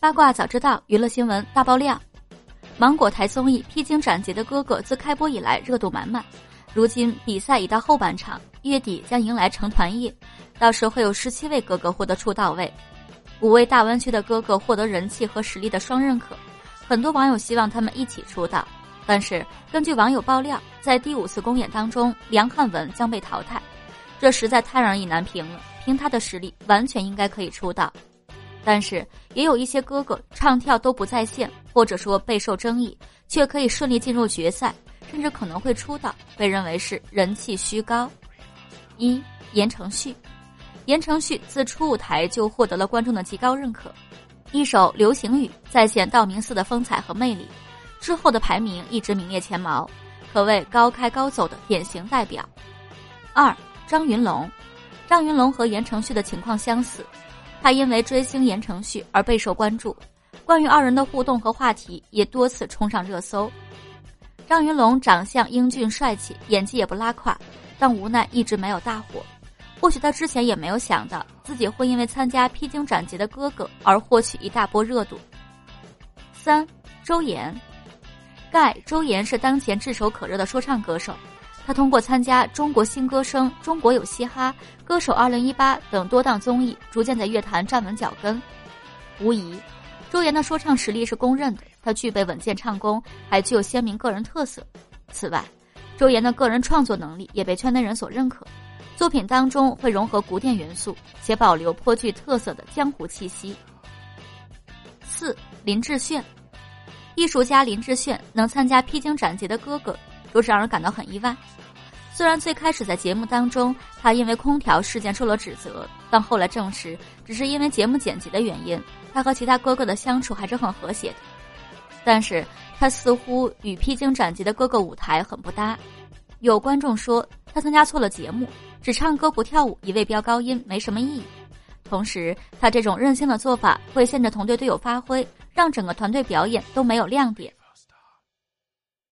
八卦早知道，娱乐新闻大爆料。芒果台综艺《披荆斩棘的哥哥》自开播以来热度满满，如今比赛已到后半场，月底将迎来成团夜，到时会有十七位哥哥获得出道位，五位大湾区的哥哥获得人气和实力的双认可。很多网友希望他们一起出道，但是根据网友爆料，在第五次公演当中，梁汉文将被淘汰，这实在太让人意难平了。凭他的实力，完全应该可以出道。但是也有一些哥哥唱跳都不在线，或者说备受争议，却可以顺利进入决赛，甚至可能会出道，被认为是人气虚高。一言承旭，言承旭自初舞台就获得了观众的极高认可，一首《流行语》再现道明寺的风采和魅力，之后的排名一直名列前茅，可谓高开高走的典型代表。二张云龙，张云龙和言承旭的情况相似。他因为追星言承旭而备受关注，关于二人的互动和话题也多次冲上热搜。张云龙长相英俊帅气，演技也不拉胯，但无奈一直没有大火。或许他之前也没有想到自己会因为参加披荆斩棘的哥哥而获取一大波热度。三周岩，盖周岩是当前炙手可热的说唱歌手。他通过参加《中国新歌声》《中国有嘻哈》《歌手2018》等多档综艺，逐渐在乐坛站稳脚跟。无疑，周岩的说唱实力是公认的，他具备稳健唱功，还具有鲜明个人特色。此外，周岩的个人创作能力也被圈内人所认可，作品当中会融合古典元素，且保留颇具特色的江湖气息。四林志炫，艺术家林志炫能参加《披荆斩棘的哥哥》，着实让人感到很意外。虽然最开始在节目当中，他因为空调事件受了指责，但后来证实只是因为节目剪辑的原因，他和其他哥哥的相处还是很和谐的。但是他似乎与披荆斩棘的哥哥舞台很不搭，有观众说他参加错了节目，只唱歌不跳舞，一味飙高音没什么意义。同时，他这种任性的做法会限制同队队友发挥，让整个团队表演都没有亮点。